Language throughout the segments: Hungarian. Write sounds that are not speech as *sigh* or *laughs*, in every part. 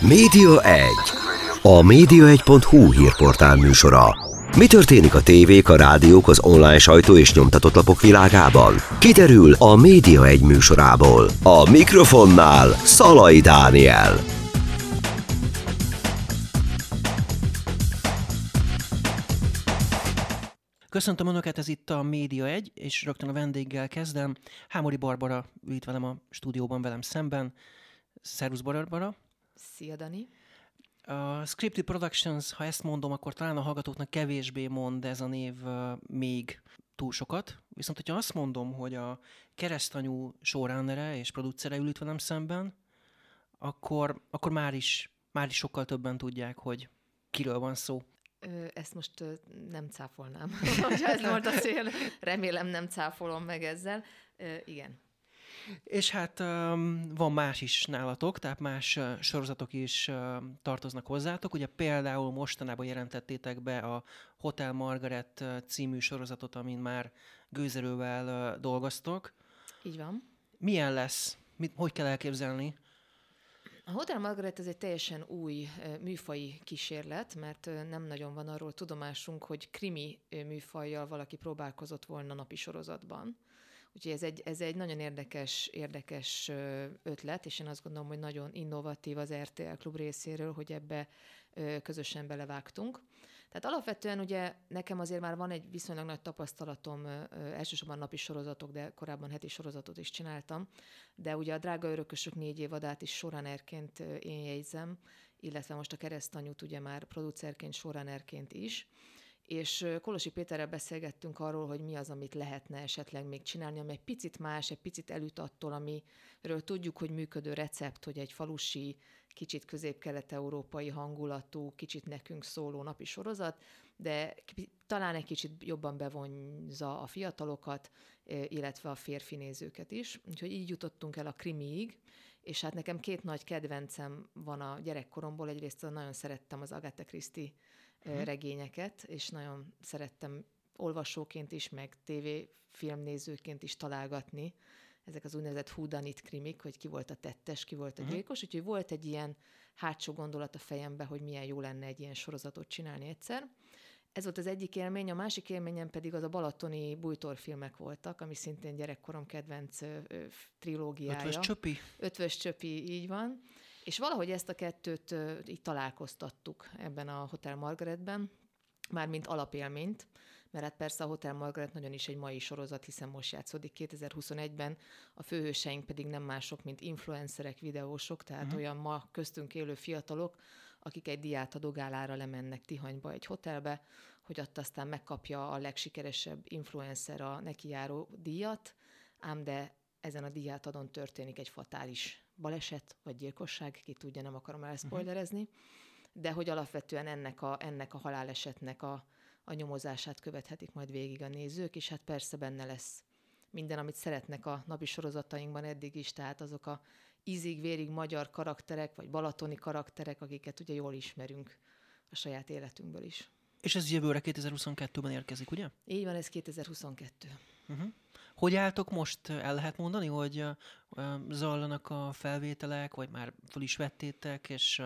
Média 1. A média1.hu hírportál műsora. Mi történik a tévék, a rádiók, az online sajtó és nyomtatott lapok világában? Kiderül a Média 1 műsorából. A mikrofonnál Szalai Dániel. Köszöntöm Önöket, ez itt a Média 1, és rögtön a vendéggel kezdem. Hámori Barbara ül itt velem a stúdióban velem szemben. Szervusz Barbara. Szia Dani. A Scripted Productions, ha ezt mondom, akkor talán a hallgatóknak kevésbé mond ez a név még túl sokat. Viszont, hogyha azt mondom, hogy a keresztanyú showrunnere és producere ül itt velem szemben, akkor, akkor már, is, már is sokkal többen tudják, hogy kiről van szó. Ezt most nem cáfolnám, *laughs* hogy ez volt a cél. Remélem nem cáfolom meg ezzel. Igen. És hát um, van más is nálatok, tehát más uh, sorozatok is uh, tartoznak hozzátok. Ugye például mostanában jelentettétek be a Hotel Margaret uh, című sorozatot, amin már gőzerővel dolgoztok. Így van. Milyen lesz? Mit, hogy kell elképzelni? A Hotel Margaret ez egy teljesen új műfai kísérlet, mert nem nagyon van arról tudomásunk, hogy krimi műfajjal valaki próbálkozott volna napi sorozatban. Úgyhogy ez egy, ez egy nagyon érdekes, érdekes ötlet, és én azt gondolom, hogy nagyon innovatív az RTL klub részéről, hogy ebbe közösen belevágtunk. Tehát alapvetően ugye nekem azért már van egy viszonylag nagy tapasztalatom, elsősorban napi sorozatok, de korábban heti sorozatot is csináltam, de ugye a Drága Örökösök négy évadát is soranerként én jegyzem, illetve most a Keresztanyút ugye már producerként, soranerként is, és Kolosi Péterrel beszélgettünk arról, hogy mi az, amit lehetne esetleg még csinálni, ami egy picit más, egy picit elüt attól, amiről tudjuk, hogy működő recept, hogy egy falusi, kicsit közép-kelet-európai hangulatú, kicsit nekünk szóló napi sorozat, de talán egy kicsit jobban bevonza a fiatalokat, illetve a férfi nézőket is. Úgyhogy így jutottunk el a krimiig, és hát nekem két nagy kedvencem van a gyerekkoromból. Egyrészt nagyon szerettem az Agatha Christie uh-huh. regényeket, és nagyon szerettem olvasóként is, meg tévéfilmnézőként is találgatni ezek az úgynevezett húdanit krimik, hogy ki volt a tettes, ki volt a uh-huh. gyilkos, úgyhogy volt egy ilyen hátsó gondolat a fejembe, hogy milyen jó lenne egy ilyen sorozatot csinálni egyszer. Ez volt az egyik élmény, a másik élményem pedig az a balatoni bújtorfilmek voltak, ami szintén gyerekkorom kedvenc ö, ö, trilógiája. Ötvös csöpi? Ötvös csöpi, így van. És valahogy ezt a kettőt így találkoztattuk ebben a Hotel Margaretben, mármint alapélményt, mert hát persze a Hotel Margaret nagyon is egy mai sorozat, hiszen most játszódik 2021-ben, a főhőseink pedig nem mások, mint influencerek, videósok, tehát uh-huh. olyan ma köztünk élő fiatalok, akik egy diátadó gálára lemennek Tihanyba egy hotelbe, hogy ott aztán megkapja a legsikeresebb influencer a neki járó díjat, ám de ezen a diátadon történik egy fatális baleset vagy gyilkosság, ki tudja, nem akarom elszpoilerezni, uh-huh. de hogy alapvetően ennek a, ennek a halálesetnek a, a nyomozását követhetik majd végig a nézők, és hát persze benne lesz minden, amit szeretnek a napi sorozatainkban eddig is, tehát azok a ízig-vérig magyar karakterek, vagy balatoni karakterek, akiket ugye jól ismerünk a saját életünkből is. És ez jövőre 2022-ben érkezik, ugye? Így van, ez 2022. Uh-huh. Hogy álltok most? El lehet mondani, hogy zajlanak a felvételek, vagy már fel is vettétek, és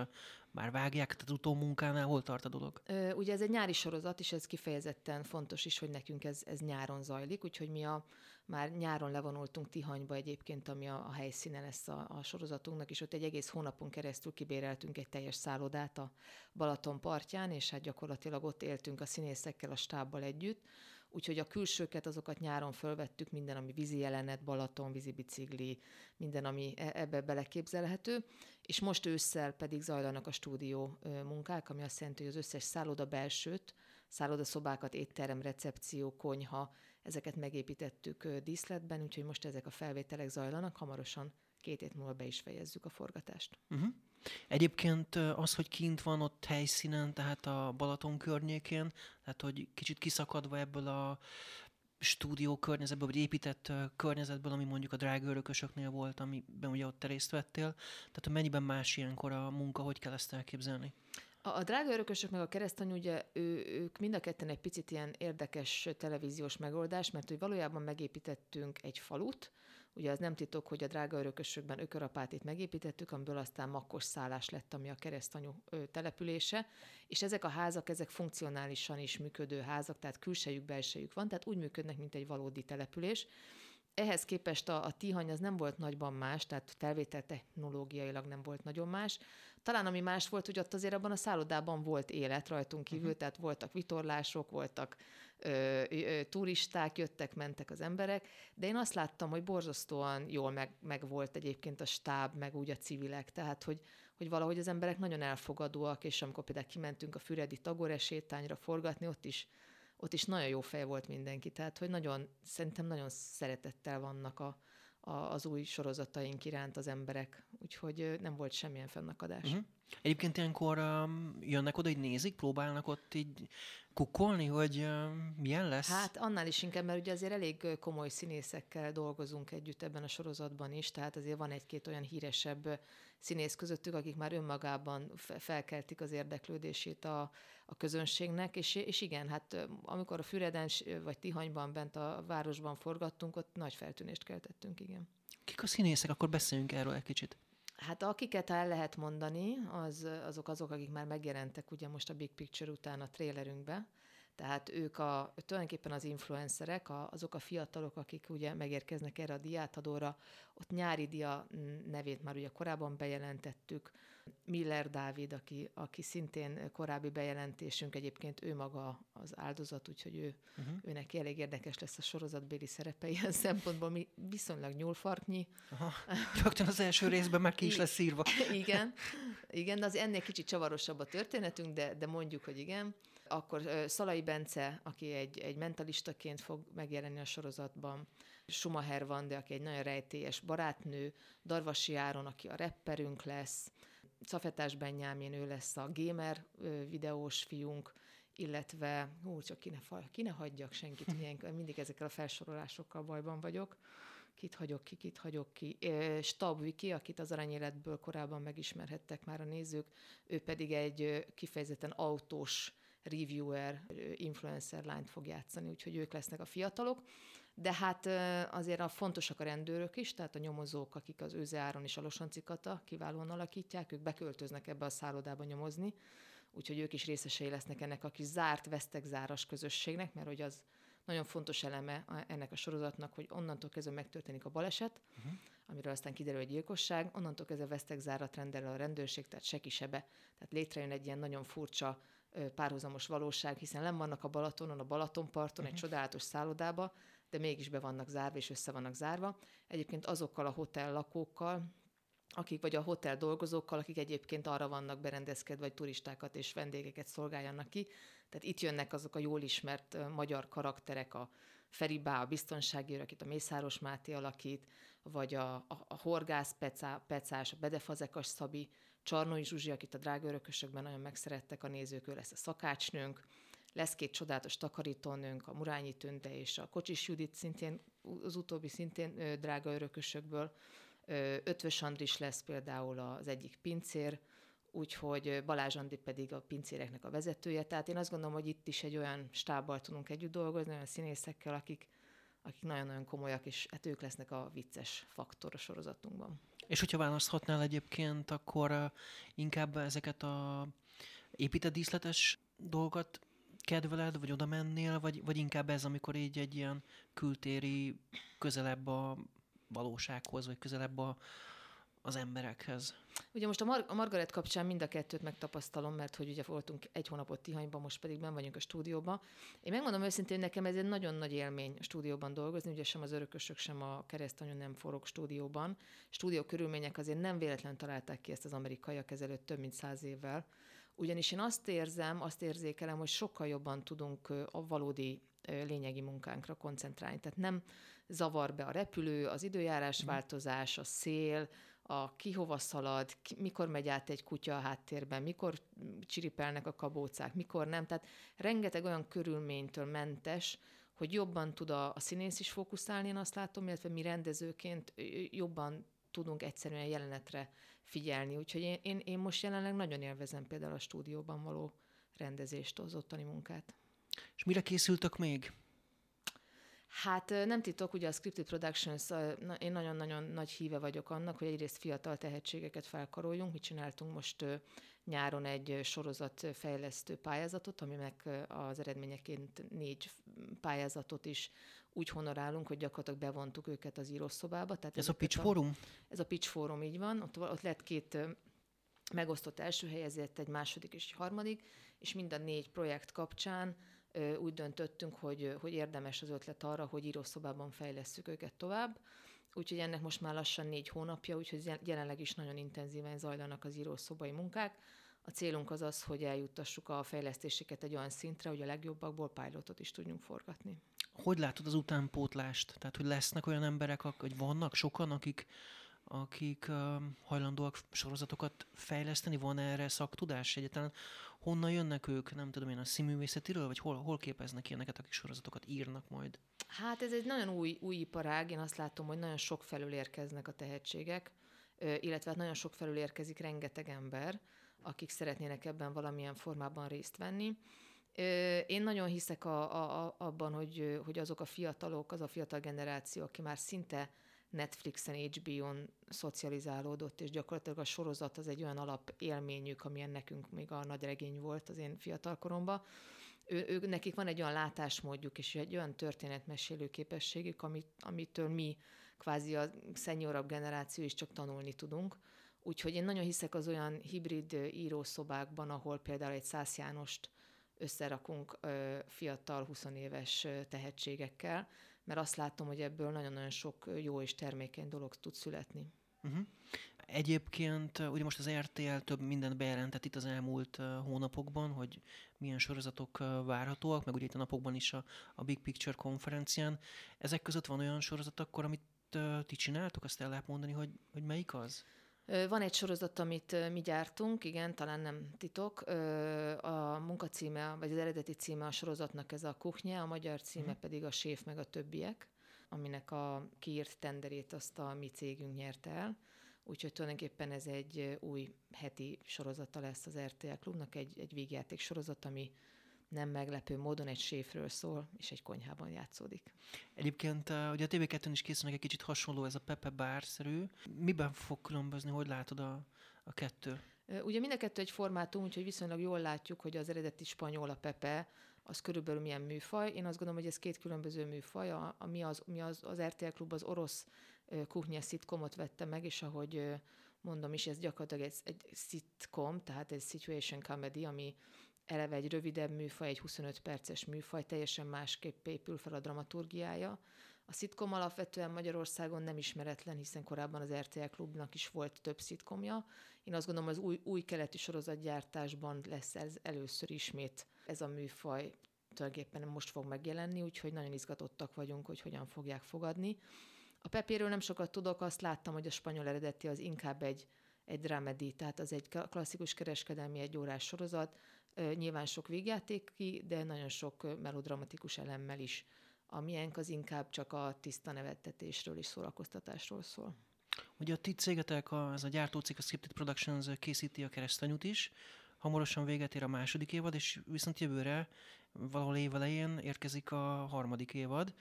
már vágják, tehát utómunkánál hol tart a dolog? Ö, ugye ez egy nyári sorozat, és ez kifejezetten fontos is, hogy nekünk ez, ez nyáron zajlik, úgyhogy mi a, már nyáron levonultunk Tihanyba egyébként, ami a, a helyszíne lesz a, a sorozatunknak, és ott egy egész hónapon keresztül kibéreltünk egy teljes szállodát a Balaton partján, és hát gyakorlatilag ott éltünk a színészekkel, a stábbal együtt, Úgyhogy a külsőket, azokat nyáron fölvettük, minden, ami vízi jelenet, Balaton, vízi bicikli, minden, ami e- ebbe beleképzelhető. És most ősszel pedig zajlanak a stúdió munkák, ami azt jelenti, hogy az összes szálloda belsőt, szállodaszobákat, étterem, recepció, konyha, ezeket megépítettük díszletben, úgyhogy most ezek a felvételek zajlanak, hamarosan két hét múlva be is fejezzük a forgatást. Uh-huh. Egyébként az, hogy kint van ott helyszínen, tehát a Balaton környékén, tehát hogy kicsit kiszakadva ebből a stúdió környezetből, vagy épített környezetből, ami mondjuk a drága örökösöknél volt, amiben ugye ott te részt vettél. Tehát mennyiben más ilyenkor a munka, hogy kell ezt elképzelni? A, drága örökösök meg a keresztanyú, ugye ő, ők mind a ketten egy picit ilyen érdekes televíziós megoldás, mert hogy valójában megépítettünk egy falut, Ugye az nem titok, hogy a drága örökösökben ökörapátit megépítettük, amiből aztán makkos szállás lett, ami a keresztanyu települése, és ezek a házak, ezek funkcionálisan is működő házak, tehát külsejük, belsejük van, tehát úgy működnek, mint egy valódi település. Ehhez képest a, a Tihany az nem volt nagyban más, tehát felvétel technológiailag nem volt nagyon más. Talán ami más volt, hogy ott azért abban a szállodában volt élet rajtunk kívül, uh-huh. tehát voltak vitorlások, voltak ö, turisták, jöttek, mentek az emberek, de én azt láttam, hogy borzasztóan jól meg, meg volt egyébként a stáb, meg úgy a civilek, tehát hogy, hogy valahogy az emberek nagyon elfogadóak, és amikor például kimentünk a Füredi Tagore sétányra forgatni, ott is ott is nagyon jó fej volt mindenki, tehát hogy nagyon, szerintem nagyon szeretettel vannak a, a, az új sorozataink iránt az emberek, úgyhogy nem volt semmilyen fennakadás. Uh-huh. Egyébként ilyenkor um, jönnek oda, hogy nézik, próbálnak ott így kukkolni, hogy uh, milyen lesz? Hát annál is inkább, mert ugye azért elég komoly színészekkel dolgozunk együtt ebben a sorozatban is, tehát azért van egy-két olyan híresebb színész közöttük, akik már önmagában felkeltik az érdeklődését a, a közönségnek, és, és igen, hát amikor a Füreden vagy Tihanyban bent a városban forgattunk, ott nagy feltűnést keltettünk, igen. Kik a színészek? Akkor beszéljünk erről egy kicsit. Hát akiket el lehet mondani, az, azok azok, akik már megjelentek ugye most a Big Picture után a trailerünkbe. Tehát ők a, tulajdonképpen az influencerek, a, azok a fiatalok, akik ugye megérkeznek erre a diátadóra. Ott Nyári Dia nevét már ugye korábban bejelentettük. Miller Dávid, aki, aki szintén korábbi bejelentésünk, egyébként ő maga az áldozat, úgyhogy ő, uh-huh. őnek elég érdekes lesz a sorozatbéli szerepe ilyen szempontból, mi viszonylag nyúlfarknyi. Aha. Rögtön az első részben már ki is lesz írva. igen, igen, de az ennél kicsit csavarosabb a történetünk, de, de mondjuk, hogy igen. Akkor Szalai Bence, aki egy, egy mentalistaként fog megjelenni a sorozatban, Schumacher van, de aki egy nagyon rejtélyes barátnő, Darvasi Áron, aki a rapperünk lesz, Szafetás Benyámén, ő lesz a gamer videós fiunk, illetve, hú, csak ki ne, ki ne hagyjak senkit, *laughs* milyen, mindig ezekkel a felsorolásokkal bajban vagyok. Kit hagyok ki, kit hagyok ki. Stab Viki, akit az aranyéletből korábban megismerhettek már a nézők, ő pedig egy kifejezetten autós reviewer, influencer lányt fog játszani, úgyhogy ők lesznek a fiatalok. De hát azért a fontosak a rendőrök is, tehát a nyomozók, akik az Őze Áron és a Losancikata kiválóan alakítják, ők beköltöznek ebbe a szállodába nyomozni, úgyhogy ők is részesei lesznek ennek a kis zárt, vesztegzáras közösségnek, mert hogy az nagyon fontos eleme ennek a sorozatnak, hogy onnantól kezdve megtörténik a baleset, uh-huh. amiről aztán kiderül egy gyilkosság, onnantól kezdve vesztegzárat rendel a rendőrség, tehát seki sebe. Tehát létrejön egy ilyen nagyon furcsa párhuzamos valóság, hiszen nem vannak a Balatonon, a Balatonparton, uh-huh. egy mhm. csodálatos szállodába, de mégis be vannak zárva, és össze vannak zárva. Egyébként azokkal a hotel lakókkal, akik vagy a hotel dolgozókkal, akik egyébként arra vannak berendezkedve, vagy turistákat és vendégeket szolgáljanak ki. Tehát itt jönnek azok a jól ismert magyar karakterek, a Feribá, a biztonsági akit a Mészáros Máté alakít, vagy a, a, a horgász Pecá, Pecás, a Bedefazekas Szabi, Csarnói Zsuzsi, akit a drága örökösökben nagyon megszerettek a nézők, ő lesz a szakácsnőnk, lesz két csodálatos takarítónőnk, a Murányi Tünde és a Kocsis Judit szintén, az utóbbi szintén ö, drága örökösökből. Ö, Ötvös Andris lesz például az egyik pincér, úgyhogy Balázs Andi pedig a pincéreknek a vezetője. Tehát én azt gondolom, hogy itt is egy olyan stábbal tudunk együtt dolgozni, olyan színészekkel, akik, akik nagyon-nagyon komolyak, és hát ők lesznek a vicces faktor a sorozatunkban. És hogyha választhatnál egyébként, akkor inkább ezeket a épített díszletes dolgot kedveled, vagy oda mennél, vagy, vagy inkább ez, amikor így egy ilyen kültéri, közelebb a valósághoz, vagy közelebb a, az emberekhez. Ugye most a, Mar- a Margaret kapcsán mind a kettőt megtapasztalom, mert hogy ugye voltunk egy hónapot Tihanyban, most pedig ben vagyunk a stúdióban. Én megmondom őszintén, nekem ez egy nagyon nagy élmény a stúdióban dolgozni, ugye sem az örökösök, sem a keresztanyú nem forog stúdióban. Stúdió körülmények azért nem véletlen találták ki ezt az amerikaiak ezelőtt több mint száz évvel. Ugyanis én azt érzem, azt érzékelem, hogy sokkal jobban tudunk a valódi lényegi munkánkra koncentrálni. Tehát nem zavar be a repülő, az időjárásváltozás, a szél, a ki hova szalad, ki, mikor megy át egy kutya a háttérben, mikor csiripelnek a kabócák, mikor nem. Tehát rengeteg olyan körülménytől mentes, hogy jobban tud a, a színész is fókuszálni, én azt látom, illetve mi rendezőként jobban tudunk egyszerűen jelenetre figyelni. Úgyhogy én, én, én most jelenleg nagyon élvezem például a stúdióban való rendezést, az ottani munkát. És mire készültök még? Hát nem titok, ugye a Scripted Productions, én nagyon-nagyon nagy híve vagyok annak, hogy egyrészt fiatal tehetségeket felkaroljunk. Mi csináltunk most nyáron egy sorozatfejlesztő pályázatot, aminek az eredményeként négy pályázatot is úgy honorálunk, hogy gyakorlatilag bevontuk őket az írószobába. Tehát ez a Pitch a, Forum? Ez a Pitch Forum, így van. Ott, ott lett két megosztott első helyezett, egy második és egy harmadik, és mind a négy projekt kapcsán úgy döntöttünk, hogy, hogy érdemes az ötlet arra, hogy írószobában fejlesszük őket tovább. Úgyhogy ennek most már lassan négy hónapja, úgyhogy jelenleg is nagyon intenzíven zajlanak az írószobai munkák. A célunk az az, hogy eljuttassuk a fejlesztéseket egy olyan szintre, hogy a legjobbakból pilotot is tudjunk forgatni. Hogy látod az utánpótlást? Tehát, hogy lesznek olyan emberek, hogy vannak sokan, akik, akik uh, hajlandóak sorozatokat fejleszteni? Van erre szaktudás egyáltalán? honnan jönnek ők, nem tudom én, a színművészetiről, vagy hol, hol képeznek ilyeneket, akik sorozatokat írnak majd? Hát ez egy nagyon új, új iparág, én azt látom, hogy nagyon sok felül érkeznek a tehetségek, illetve hát nagyon sok felül érkezik rengeteg ember, akik szeretnének ebben valamilyen formában részt venni. Én nagyon hiszek a, a, abban, hogy, hogy azok a fiatalok, az a fiatal generáció, aki már szinte Netflixen, HBO-n szocializálódott, és gyakorlatilag a sorozat az egy olyan alapélményük, amilyen nekünk még a nagy regény volt az én fiatalkoromban. Ő, ő, nekik van egy olyan látásmódjuk, és egy olyan történetmesélő képességük, amit, amitől mi, kvázi a szennyorabb generáció is csak tanulni tudunk. Úgyhogy én nagyon hiszek az olyan hibrid írószobákban, ahol például egy Szász Jánost összerakunk ö, fiatal, 20 éves tehetségekkel, mert azt látom, hogy ebből nagyon-nagyon sok jó és termékeny dolog tud születni. Uh-huh. Egyébként ugye most az RTL több mindent bejelentett itt az elmúlt hónapokban, hogy milyen sorozatok várhatóak, meg ugye itt a napokban is a, a Big Picture konferencián. Ezek között van olyan sorozat akkor, amit ti csináltok, azt el lehet mondani, hogy, hogy melyik az? Van egy sorozat, amit mi gyártunk, igen, talán nem titok. A munkacíme, vagy az eredeti címe a sorozatnak ez a Kuchnya, a magyar címe hmm. pedig a Séf meg a többiek, aminek a kiírt tenderét azt a mi cégünk nyerte el. Úgyhogy tulajdonképpen ez egy új heti sorozata lesz az RTL Klubnak, egy, egy végjáték sorozat, ami nem meglepő módon egy séfről szól, és egy konyhában játszódik. Egyébként ugye a TV2-n is készülnek egy kicsit hasonló, ez a Pepe Bár-szerű. Miben fog különbözni, hogy látod a, a kettő? Ugye mind a kettő egy formátum, úgyhogy viszonylag jól látjuk, hogy az eredeti spanyol a Pepe, az körülbelül milyen műfaj. Én azt gondolom, hogy ez két különböző műfaj. A, a mi az, mi az, az RTL Klub az orosz kuchnya szitkomot vette meg, és ahogy mondom is, ez gyakorlatilag egy, egy szitkom, tehát egy situation comedy, ami eleve egy rövidebb műfaj, egy 25 perces műfaj, teljesen másképp épül fel a dramaturgiája. A szitkom alapvetően Magyarországon nem ismeretlen, hiszen korábban az RTL Klubnak is volt több szitkomja. Én azt gondolom, az új, új keleti sorozatgyártásban lesz ez először ismét ez a műfaj tulajdonképpen most fog megjelenni, úgyhogy nagyon izgatottak vagyunk, hogy hogyan fogják fogadni. A Pepéről nem sokat tudok, azt láttam, hogy a spanyol eredeti az inkább egy, egy dramedy, tehát az egy klasszikus kereskedelmi egy órás sorozat, Nyilván sok végjátéki, de nagyon sok melodramatikus elemmel is. A miénk az inkább csak a tiszta nevettetésről és szórakoztatásról szól. Ugye a ti cégetek, a, ez a gyártócég, a Scripted Productions készíti a keresztanyút is, hamarosan véget ér a második évad, és viszont jövőre, valahol évelején érkezik a harmadik évad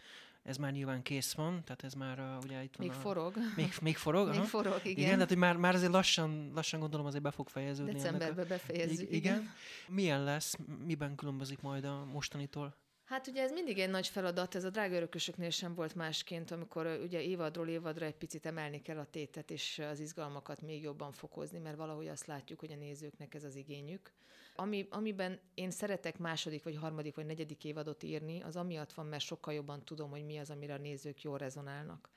ez már nyilván kész van, tehát ez már uh, ugye itt van Még a, forog. Még, még forog? *laughs* még aha. forog, igen. Igen, tehát hogy már, már azért lassan, lassan gondolom azért be fog fejeződni. Decemberben befejezzük. Igen. igen. Milyen lesz, miben különbözik majd a mostanitól? Hát ugye ez mindig egy nagy feladat, ez a drága örökösöknél sem volt másként, amikor ugye évadról évadra egy picit emelni kell a tétet, és az izgalmakat még jobban fokozni, mert valahogy azt látjuk, hogy a nézőknek ez az igényük. Ami, amiben én szeretek második, vagy harmadik, vagy negyedik évadot írni, az amiatt van, mert sokkal jobban tudom, hogy mi az, amire a nézők jól rezonálnak.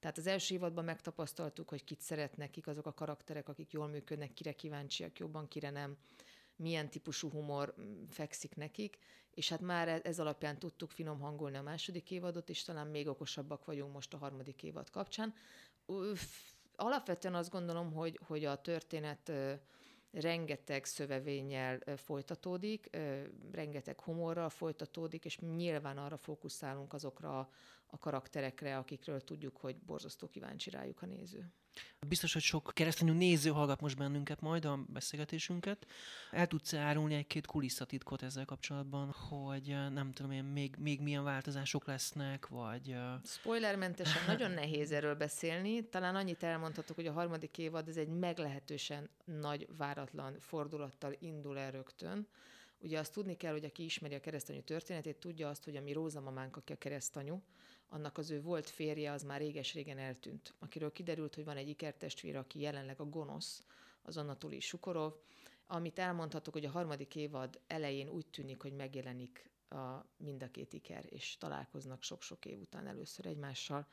Tehát az első évadban megtapasztaltuk, hogy kit szeretnek, kik azok a karakterek, akik jól működnek, kire kíváncsiak jobban, kire nem milyen típusú humor mm, fekszik nekik, és hát már e-, ez alapján tudtuk finom hangolni a második évadot, és talán még okosabbak vagyunk most a harmadik évad kapcsán. Alapvetően azt gondolom, hogy, hogy a történet rengeteg szövevénnyel folytatódik, rengeteg humorral folytatódik, és nyilván arra fókuszálunk azokra a karakterekre, akikről tudjuk, hogy borzasztó kíváncsi rájuk a néző. Biztos, hogy sok keresztényű néző hallgat most bennünket majd a beszélgetésünket. El tudsz árulni egy-két kulisszatitkot ezzel kapcsolatban, hogy nem tudom én, még, még milyen változások lesznek, vagy... Spoilermentesen *laughs* nagyon nehéz erről beszélni. Talán annyit elmondhatok, hogy a harmadik évad ez egy meglehetősen nagy, váratlan fordulattal indul el rögtön. Ugye azt tudni kell, hogy aki ismeri a keresztanyú történetét, tudja azt, hogy a mi Rózamamánk, aki a keresztanyú, annak az ő volt férje, az már réges-régen eltűnt, akiről kiderült, hogy van egy ikertestvér, aki jelenleg a gonosz, az Anatoli Sukorov, amit elmondhatok, hogy a harmadik évad elején úgy tűnik, hogy megjelenik a, mind a két iker, és találkoznak sok-sok év után először egymással,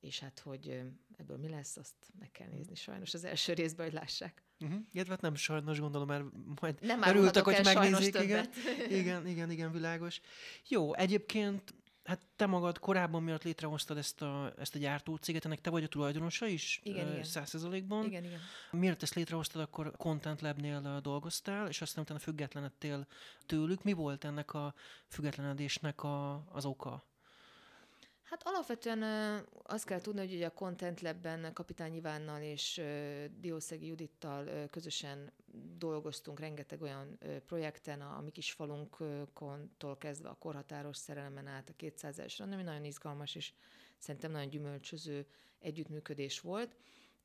és hát, hogy ebből mi lesz, azt meg kell nézni sajnos az első részben, hogy lássák. Uh-huh. Illetve hát nem sajnos gondolom, mert majd nem örültek, hogy megnézik. Igen, igen, igen, igen, világos. Jó, egyébként Hát te magad korábban miatt létrehoztad ezt a, ezt a gyártócéget, ennek te vagy a tulajdonosa is? Igen, igen. Százszerzalékban. Igen, igen. Miért ezt létrehoztad, akkor Content Lab-nél dolgoztál, és aztán utána függetlenedtél tőlük. Mi volt ennek a függetlenedésnek a, az oka? Hát alapvetően azt kell tudni, hogy a Content Lab-ben Kapitány Ivánnal és Diószegi Judittal közösen dolgoztunk rengeteg olyan projekten, a mi kis falunktól kezdve a korhatáros szerelmen át a 200 es ami nagyon izgalmas és szerintem nagyon gyümölcsöző együttműködés volt.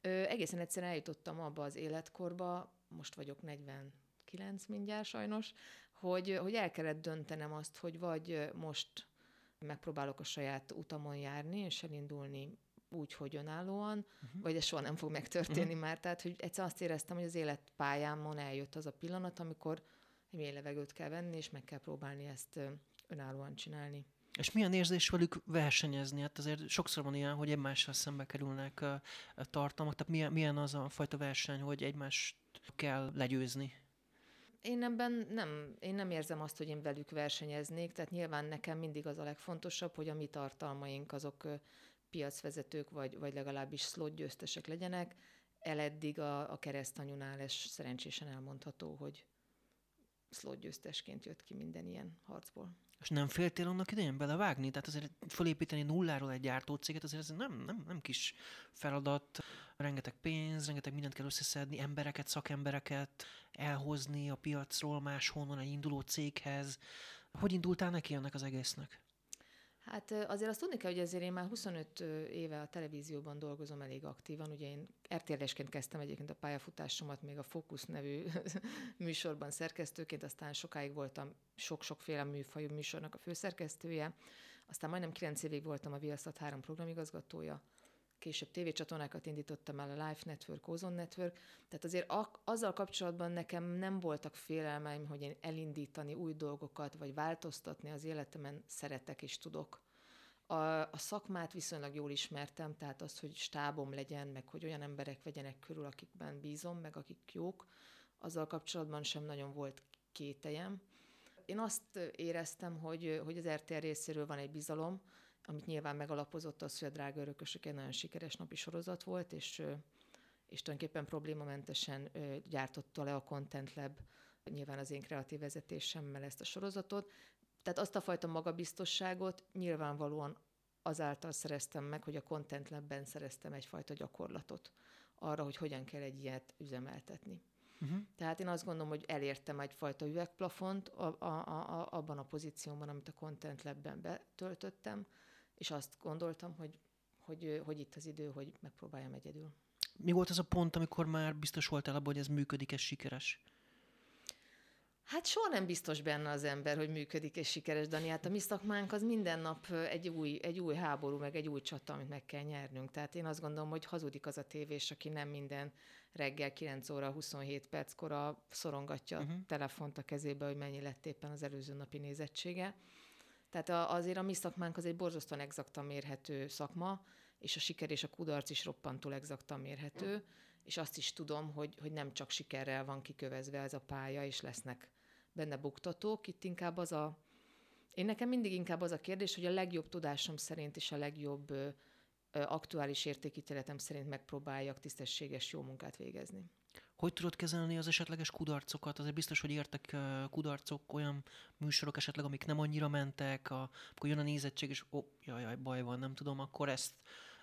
Egészen egyszerűen eljutottam abba az életkorba, most vagyok 49 mindjárt sajnos, hogy, hogy el kellett döntenem azt, hogy vagy most megpróbálok a saját utamon járni, és elindulni úgy, hogy önállóan, uh-huh. vagy ez soha nem fog megtörténni uh-huh. már. Tehát, hogy egyszer azt éreztem, hogy az életpályámon eljött az a pillanat, amikor egy mély levegőt kell venni, és meg kell próbálni ezt önállóan csinálni. És milyen érzés velük versenyezni? Hát azért sokszor van ilyen, hogy egymással szembe kerülnek a tartalmak, tehát milyen, milyen az a fajta verseny, hogy egymást kell legyőzni? Én ebben nem, én nem érzem azt, hogy én velük versenyeznék, tehát nyilván nekem mindig az a legfontosabb, hogy a mi tartalmaink azok piacvezetők, vagy, vagy legalábbis slot győztesek legyenek. Eleddig a, a keresztanyunál ez szerencsésen elmondható, hogy slot győztesként jött ki minden ilyen harcból. És nem féltél annak idején belevágni? Tehát azért felépíteni nulláról egy gyártócéget, azért ez nem, nem, nem kis feladat. Rengeteg pénz, rengeteg mindent kell összeszedni, embereket, szakembereket elhozni a piacról máshonnan egy induló céghez. Hogy indultál neki ennek az egésznek? Hát azért azt tudni kell, hogy azért én már 25 éve a televízióban dolgozom elég aktívan. Ugye én rtl kezdtem egyébként a pályafutásomat még a Focus nevű *laughs* műsorban szerkesztőként, aztán sokáig voltam sok-sokféle műfajú műsornak a főszerkesztője. Aztán majdnem 9 évig voltam a Viaszat 3 programigazgatója, később tévécsatornákat indítottam el, a Life Network, Ozone Network, tehát azért ak- azzal kapcsolatban nekem nem voltak félelmeim, hogy én elindítani új dolgokat, vagy változtatni az életemen szeretek és tudok. A, a szakmát viszonylag jól ismertem, tehát az, hogy stábom legyen, meg hogy olyan emberek vegyenek körül, akikben bízom, meg akik jók, azzal kapcsolatban sem nagyon volt kételjem. Én azt éreztem, hogy, hogy az RTL részéről van egy bizalom, amit nyilván megalapozott az, hogy a Drága Örökösök egy nagyon sikeres napi sorozat volt, és, és tulajdonképpen problémamentesen gyártotta le a Content Lab, nyilván az én kreatív vezetésemmel ezt a sorozatot. Tehát azt a fajta magabiztosságot nyilvánvalóan azáltal szereztem meg, hogy a Content Lab-ben szereztem egyfajta gyakorlatot arra, hogy hogyan kell egy ilyet üzemeltetni. Uh-huh. Tehát én azt gondolom, hogy elértem egyfajta üvegplafont a, a, a, abban a pozícióban, amit a Content Lab-ben betöltöttem, és azt gondoltam, hogy, hogy, hogy itt az idő, hogy megpróbáljam egyedül. Mi volt az a pont, amikor már biztos voltál abban, hogy ez működik, ez sikeres? Hát soha nem biztos benne az ember, hogy működik és sikeres, Dani. Hát a mi szakmánk az minden nap egy új, egy új háború, meg egy új csata, amit meg kell nyernünk. Tehát én azt gondolom, hogy hazudik az a tévés, aki nem minden reggel 9 óra 27 perckor szorongatja uh-huh. a telefont a kezébe, hogy mennyi lett éppen az előző napi nézettsége. Tehát azért a mi szakmánk az egy borzasztóan exaktan mérhető szakma, és a siker és a kudarc is roppantól exaktan mérhető, és azt is tudom, hogy, hogy nem csak sikerrel van kikövezve ez a pálya, és lesznek benne buktatók, itt inkább az a, én nekem mindig inkább az a kérdés, hogy a legjobb tudásom szerint és a legjobb aktuális értékítéletem szerint megpróbáljak tisztességes jó munkát végezni. Hogy tudod kezelni az esetleges kudarcokat? Azért biztos, hogy értek kudarcok, olyan műsorok esetleg, amik nem annyira mentek, a, akkor jön a nézettség, és ó, jaj, jaj, baj van, nem tudom, akkor ezt,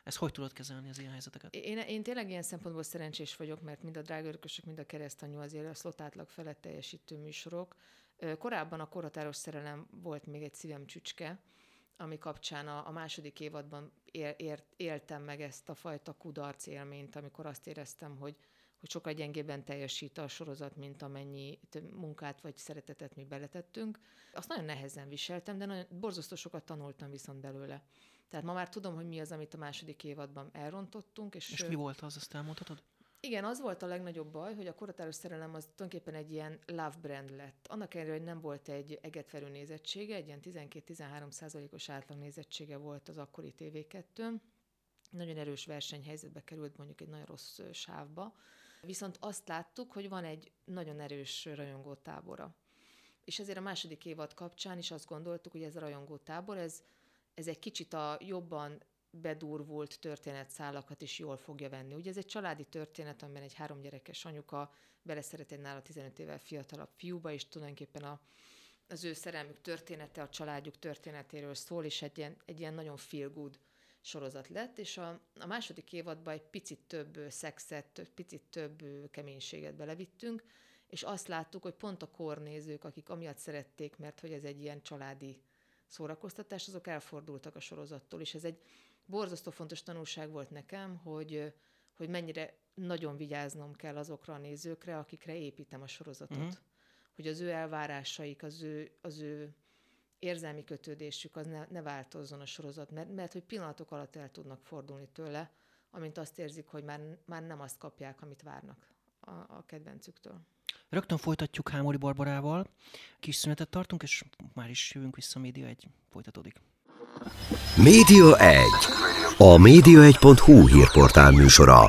ezt hogy tudod kezelni az ilyen helyzeteket? Én, én tényleg ilyen szempontból szerencsés vagyok, mert mind a drágörökösök, mind a keresztanyú azért a szlotátlag felett teljesítő műsorok. Korábban a korhatáros szerelem volt még egy szívem csücske, ami kapcsán a, a második évadban él, él, éltem meg ezt a fajta kudarc élményt, amikor azt éreztem, hogy, hogy sokkal gyengébben teljesít a sorozat, mint amennyi munkát vagy szeretetet mi beletettünk. Azt nagyon nehezen viseltem, de nagyon, borzasztó sokat tanultam viszont belőle. Tehát ma már tudom, hogy mi az, amit a második évadban elrontottunk. És, és mi volt az, azt elmondhatod? Igen, az volt a legnagyobb baj, hogy a korotáros szerelem az tulajdonképpen egy ilyen love brand lett. Annak ellenére, hogy nem volt egy egetverő nézettsége, egy ilyen 12-13 százalékos átlag nézettsége volt az akkori TV2. Nagyon erős versenyhelyzetbe került mondjuk egy nagyon rossz sávba. Viszont azt láttuk, hogy van egy nagyon erős rajongó tábora. És ezért a második évad kapcsán is azt gondoltuk, hogy ez a rajongó tábor, ez, ez egy kicsit a jobban bedurvult történetszálakat is jól fogja venni. Ugye ez egy családi történet, amiben egy három gyerekes anyuka beleszeret egy nála 15 évvel fiatalabb fiúba, és tulajdonképpen a, az ő szerelmük története, a családjuk történetéről szól, és egy ilyen, egy ilyen nagyon feel good sorozat lett, és a, a második évadban egy picit több szexet, picit több keménységet belevittünk, és azt láttuk, hogy pont a kornézők, akik amiatt szerették, mert hogy ez egy ilyen családi szórakoztatás, azok elfordultak a sorozattól, és ez egy borzasztó fontos tanulság volt nekem, hogy, hogy mennyire nagyon vigyáznom kell azokra a nézőkre, akikre építem a sorozatot. Uh-huh. Hogy az ő elvárásaik, az ő, az ő érzelmi kötődésük az ne, ne változzon a sorozat, mert, mert hogy pillanatok alatt el tudnak fordulni tőle, amint azt érzik, hogy már, már nem azt kapják, amit várnak a, a kedvencüktől. Rögtön folytatjuk Hámori Barbarával. Kis szünetet tartunk, és már is jövünk vissza, Média egy folytatódik. Média 1. A média1.hu hírportál műsora.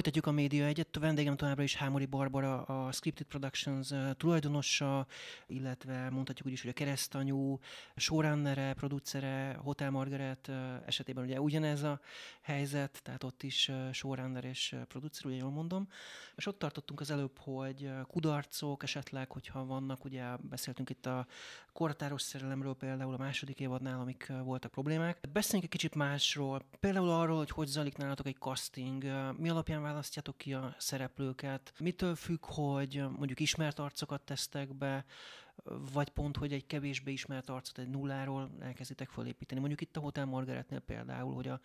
Folytatjuk a média egyet. A vendégem továbbra is Hámori Barbara, a Scripted Productions tulajdonosa, illetve mondhatjuk úgy is, hogy a keresztanyú, showrunnere, producere, Hotel Margaret esetében ugye ugyanez a helyzet, tehát ott is showrunner és producer, ugye jól mondom. És ott tartottunk az előbb, hogy kudarcok esetleg, hogyha vannak, ugye beszéltünk itt a kortáros szerelemről például a második évadnál, amik voltak problémák. Beszéljünk egy kicsit másról, például arról, hogy hogy zajlik nálatok egy casting, mi alapján választjátok ki a szereplőket, mitől függ, hogy mondjuk ismert arcokat tesztek be, vagy pont, hogy egy kevésbé ismert arcot egy nulláról elkezditek felépíteni. Mondjuk itt a Hotel Margaretnél például, hogy a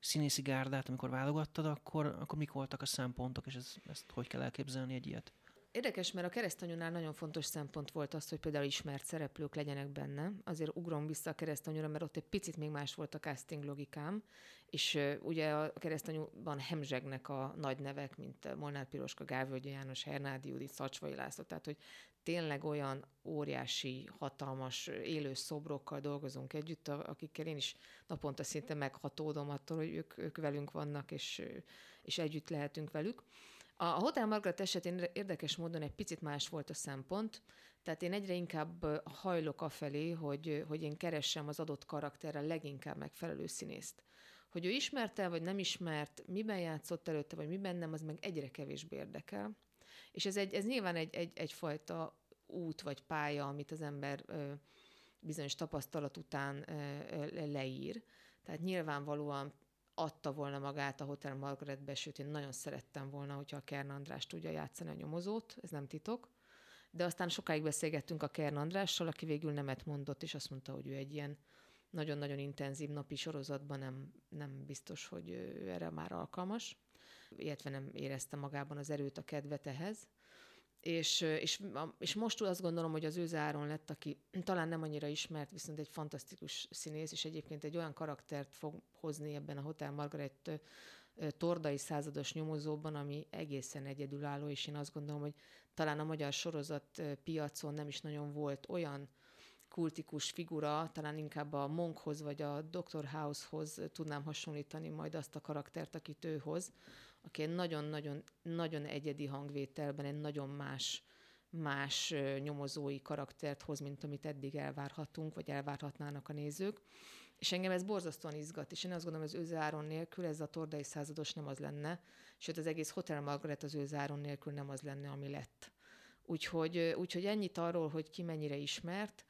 színészi gárdát, amikor válogattad, akkor, akkor mik voltak a szempontok, és ez, ezt hogy kell elképzelni egy ilyet? Érdekes, mert a keresztanyúnál nagyon fontos szempont volt az, hogy például ismert szereplők legyenek benne. Azért ugrom vissza a keresztanyúra, mert ott egy picit még más volt a casting logikám, és ugye a keresztanyúban hemzsegnek a nagy nevek, mint Molnár Piroska, Gávölgyi János, Hernádi Judit, Szacsvai László, tehát hogy tényleg olyan óriási, hatalmas, élő szobrokkal dolgozunk együtt, akikkel én is naponta szinte meghatódom attól, hogy ők, ők velünk vannak, és, és együtt lehetünk velük. A Hotel Margaret esetén érdekes módon egy picit más volt a szempont, tehát én egyre inkább hajlok afelé, hogy, hogy én keressem az adott karakterrel leginkább megfelelő színészt. Hogy ő ismerte, vagy nem ismert, miben játszott előtte, vagy miben nem, az meg egyre kevésbé érdekel. És ez, egy, ez nyilván egy, egy, egyfajta út vagy pálya, amit az ember ö, bizonyos tapasztalat után ö, ö, leír. Tehát nyilvánvalóan adta volna magát a Hotel Margaretbe, sőt én nagyon szerettem volna, hogyha a Kern András tudja játszani a nyomozót, ez nem titok. De aztán sokáig beszélgettünk a Kern Andrással, aki végül nemet mondott, és azt mondta, hogy ő egy ilyen nagyon-nagyon intenzív napi sorozatban nem, nem biztos, hogy ő erre már alkalmas, illetve nem érezte magában az erőt, a kedvet ehhez. És, és, és most azt gondolom, hogy az ő záron lett, aki talán nem annyira ismert, viszont egy fantasztikus színész, és egyébként egy olyan karaktert fog hozni ebben a Hotel Margaret tordai százados nyomozóban, ami egészen egyedülálló, és én azt gondolom, hogy talán a magyar sorozat piacon nem is nagyon volt olyan kultikus figura, talán inkább a Monkhoz vagy a Dr. House-hoz tudnám hasonlítani majd azt a karaktert, akit ő hoz, aki egy nagyon-nagyon nagyon egyedi hangvételben egy nagyon más más nyomozói karaktert hoz, mint amit eddig elvárhatunk, vagy elvárhatnának a nézők. És engem ez borzasztóan izgat, és én azt gondolom, hogy az őzáron nélkül ez a tordai százados nem az lenne, sőt az egész Hotel Margaret az őzáron nélkül nem az lenne, ami lett. Úgyhogy, úgyhogy ennyit arról, hogy ki mennyire ismert,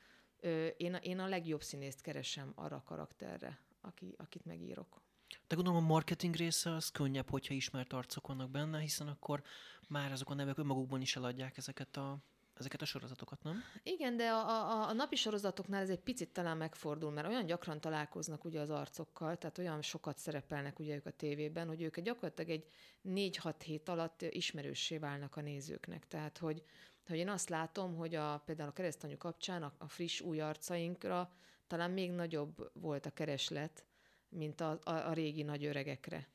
én, én a legjobb színészt keresem arra a karakterre, aki, akit megírok. De gondolom a marketing része az könnyebb, hogyha ismert arcok vannak benne, hiszen akkor már azok a nevek önmagukban is eladják ezeket a ezeket a sorozatokat, nem? Igen, de a, a, a napi sorozatoknál ez egy picit talán megfordul, mert olyan gyakran találkoznak ugye az arcokkal, tehát olyan sokat szerepelnek ugye ők a tévében, hogy ők gyakorlatilag egy 4-6 hét alatt ismerőssé válnak a nézőknek. Tehát, hogy, hogy én azt látom, hogy a, például a keresztanyú kapcsán a, a friss új arcainkra talán még nagyobb volt a kereslet, mint a, a, a régi nagy öregekre.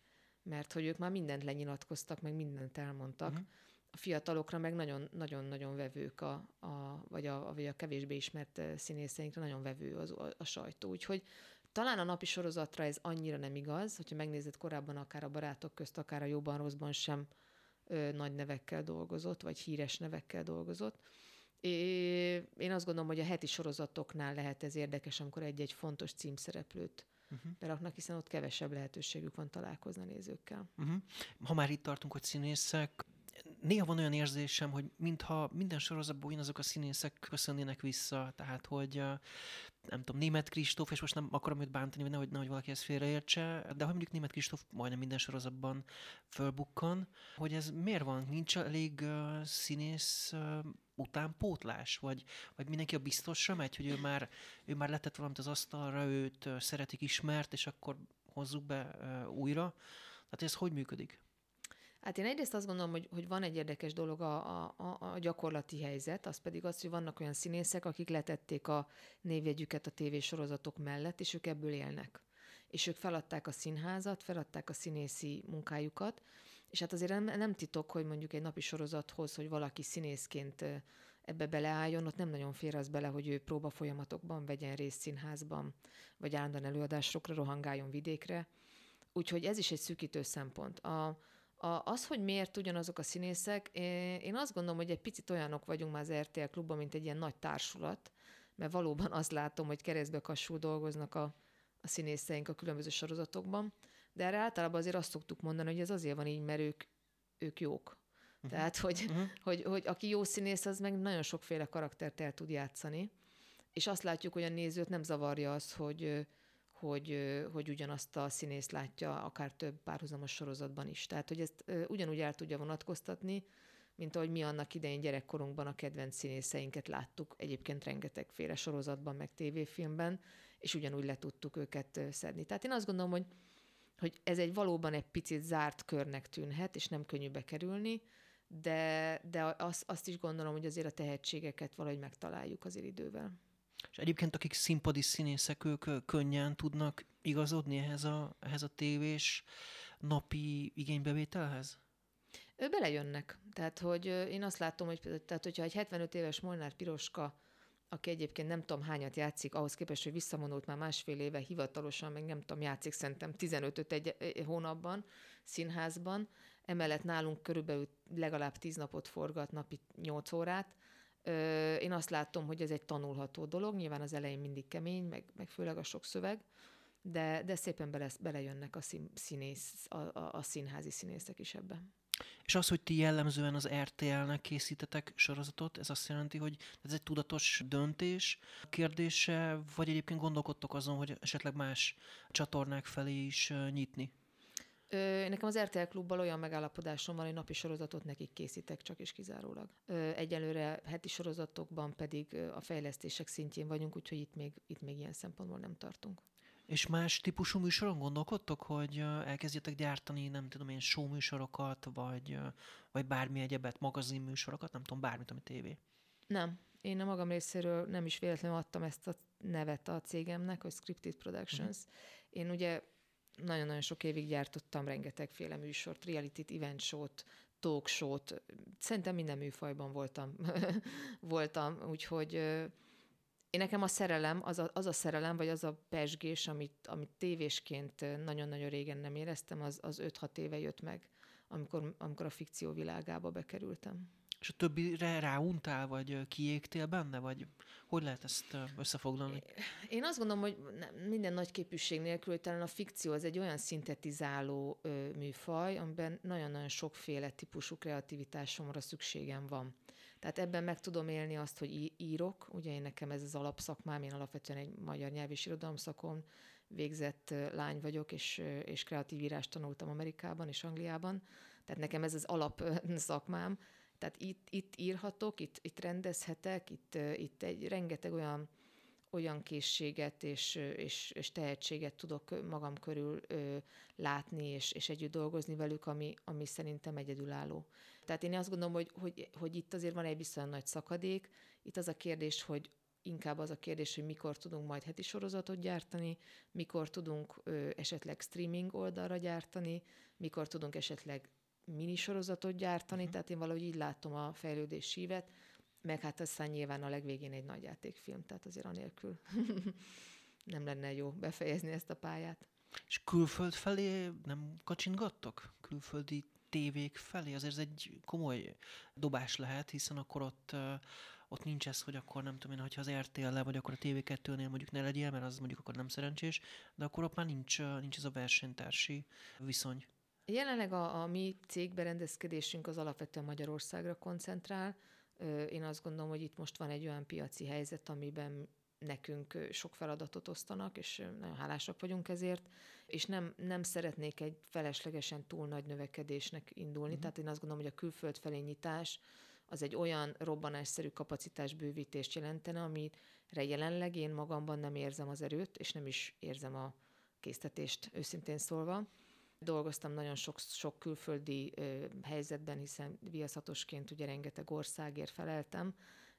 Mert hogy ők már mindent lenyilatkoztak, meg mindent elmondtak. Uh-huh. A fiatalokra meg nagyon-nagyon vevők, a, a, vagy, a, vagy a kevésbé ismert eh, színészeinkre nagyon vevő az, a, a sajtó. Úgyhogy talán a napi sorozatra ez annyira nem igaz, hogyha megnézed korábban akár a barátok közt, akár a jóban rosszban sem ö, nagy nevekkel dolgozott, vagy híres nevekkel dolgozott. É, én azt gondolom, hogy a heti sorozatoknál lehet ez érdekes, amikor egy-egy fontos címszereplőt uh-huh. beraknak, hiszen ott kevesebb lehetőségük van találkozni a nézőkkel. Uh-huh. Ha már itt tartunk, hogy színészek, néha van olyan érzésem, hogy mintha minden sorozatban azok a színészek köszönnének vissza, tehát hogy nem tudom, német Kristóf, és most nem akarom őt bántani, vagy nehogy, nehogy valaki ezt félreértse, de hogy mondjuk német Kristóf majdnem minden sorozatban fölbukkan, hogy ez miért van? Nincs elég uh, színész uh, utánpótlás? Vagy, vagy mindenki a biztosra megy, hogy ő már, ő már letett valamit az asztalra, őt uh, szeretik, ismert, és akkor hozzuk be uh, újra? Tehát ez hogy működik? Hát én egyrészt azt gondolom, hogy, hogy van egy érdekes dolog a, a, a gyakorlati helyzet, az pedig az, hogy vannak olyan színészek, akik letették a névjegyüket a tévésorozatok mellett, és ők ebből élnek. És ők feladták a színházat, feladták a színészi munkájukat, és hát azért nem, nem titok, hogy mondjuk egy napi sorozathoz, hogy valaki színészként ebbe beleálljon, ott nem nagyon fér az bele, hogy ő próba folyamatokban vegyen részt színházban, vagy állandóan előadásokra rohangáljon vidékre. Úgyhogy ez is egy szűkítő szempont. A, a, az, hogy miért ugyanazok a színészek, én azt gondolom, hogy egy picit olyanok vagyunk már az RTL klubban, mint egy ilyen nagy társulat, mert valóban azt látom, hogy keresztbe kassul dolgoznak a, a színészeink a különböző sorozatokban, de erre általában azért azt szoktuk mondani, hogy ez azért van így, mert ők, ők jók. Uh-huh. Tehát, hogy, uh-huh. hogy, hogy aki jó színész, az meg nagyon sokféle karaktert el tud játszani, és azt látjuk, hogy a nézőt nem zavarja az, hogy hogy, hogy ugyanazt a színész látja akár több párhuzamos sorozatban is. Tehát, hogy ezt ugyanúgy el tudja vonatkoztatni, mint ahogy mi annak idején gyerekkorunkban a kedvenc színészeinket láttuk, egyébként rengetegféle sorozatban, meg tévéfilmben, és ugyanúgy le tudtuk őket szedni. Tehát én azt gondolom, hogy, hogy ez egy valóban egy picit zárt körnek tűnhet, és nem könnyű bekerülni, de, de azt, azt is gondolom, hogy azért a tehetségeket valahogy megtaláljuk azért idővel. És egyébként akik színpadi színészek, ők könnyen tudnak igazodni ehhez a, ehhez a tévés napi igénybevételhez? Ő belejönnek. Tehát, hogy én azt látom, hogy tehát, hogyha egy 75 éves Molnár Piroska, aki egyébként nem tudom hányat játszik, ahhoz képest, hogy visszavonult már másfél éve hivatalosan, meg nem tudom, játszik szerintem 15 egy hónapban színházban, emellett nálunk körülbelül legalább 10 napot forgat, napi 8 órát, én azt látom, hogy ez egy tanulható dolog, nyilván az elején mindig kemény, meg, meg főleg a sok szöveg, de, de szépen bele, belejönnek a, színész, a, a, a színházi színészek is ebbe. És az, hogy ti jellemzően az RTL-nek készítetek sorozatot, ez azt jelenti, hogy ez egy tudatos döntés kérdése, vagy egyébként gondolkodtok azon, hogy esetleg más csatornák felé is nyitni? Ö, nekem az RTL klubbal olyan megállapodásom van, hogy napi sorozatot nekik készítek csak és kizárólag. Ö, egyelőre heti sorozatokban pedig a fejlesztések szintjén vagyunk, úgyhogy itt még, itt még ilyen szempontból nem tartunk. És más típusú műsoron gondolkodtok, hogy elkezdjetek gyártani, nem tudom én, show műsorokat, vagy, vagy bármi egyebet, magazin műsorokat, nem tudom, bármit, ami tévé? Nem. Én a magam részéről nem is véletlenül adtam ezt a nevet a cégemnek, hogy Scripted Productions. Uh-huh. Én ugye nagyon-nagyon sok évig gyártottam rengetegféle műsort, reality event show-t, talk show-t, szerintem minden műfajban voltam, *laughs* voltam úgyhogy én nekem a szerelem, az a, az a szerelem, vagy az a pesgés, amit, amit tévésként nagyon-nagyon régen nem éreztem, az, az 5-6 éve jött meg amikor, amikor a fikció világába bekerültem. És a többire ráuntál, vagy kiégtél benne, vagy hogy lehet ezt összefoglalni? Én azt gondolom, hogy minden nagy képűség nélkül, hogy talán a fikció az egy olyan szintetizáló műfaj, amiben nagyon-nagyon sokféle típusú kreativitásomra szükségem van. Tehát ebben meg tudom élni azt, hogy írok, ugye én nekem ez az alapszakmám, én alapvetően egy magyar nyelv és irodalomszakon végzett lány vagyok, és, és kreatív írást tanultam Amerikában és Angliában, tehát nekem ez az alap szakmám, tehát itt, itt írhatok, itt, itt rendezhetek, itt, itt egy rengeteg olyan, olyan készséget és, és, és tehetséget tudok magam körül ö, látni, és, és együtt dolgozni velük, ami, ami szerintem egyedülálló. Tehát én azt gondolom, hogy, hogy, hogy itt azért van egy viszonylag nagy szakadék. Itt az a kérdés, hogy inkább az a kérdés, hogy mikor tudunk majd heti sorozatot gyártani, mikor tudunk ö, esetleg streaming oldalra gyártani, mikor tudunk esetleg minisorozatot gyártani, uh-huh. tehát én valahogy így látom a fejlődés sívet, meg hát aztán nyilván a legvégén egy nagy játékfilm, tehát azért anélkül *laughs* nem lenne jó befejezni ezt a pályát. És külföld felé nem kacsintgattok? Külföldi tévék felé? Azért ez egy komoly dobás lehet, hiszen akkor ott ott nincs ez, hogy akkor nem tudom én, hogyha az RTL-le vagy akkor a TV2-nél mondjuk ne legyél, mert az mondjuk akkor nem szerencsés, de akkor ott már nincs, nincs ez a versenytársi viszony. Jelenleg a, a mi cégberendezkedésünk az alapvetően Magyarországra koncentrál. Én azt gondolom, hogy itt most van egy olyan piaci helyzet, amiben nekünk sok feladatot osztanak, és nagyon hálásak vagyunk ezért, és nem, nem szeretnék egy feleslegesen túl nagy növekedésnek indulni. Uh-huh. Tehát én azt gondolom, hogy a külföld felé nyitás az egy olyan robbanásszerű kapacitásbővítést jelentene, amire jelenleg én magamban nem érzem az erőt, és nem is érzem a késztetést, őszintén szólva. Dolgoztam nagyon sok, sok külföldi ö, helyzetben, hiszen viaszatosként ugye rengeteg országért feleltem.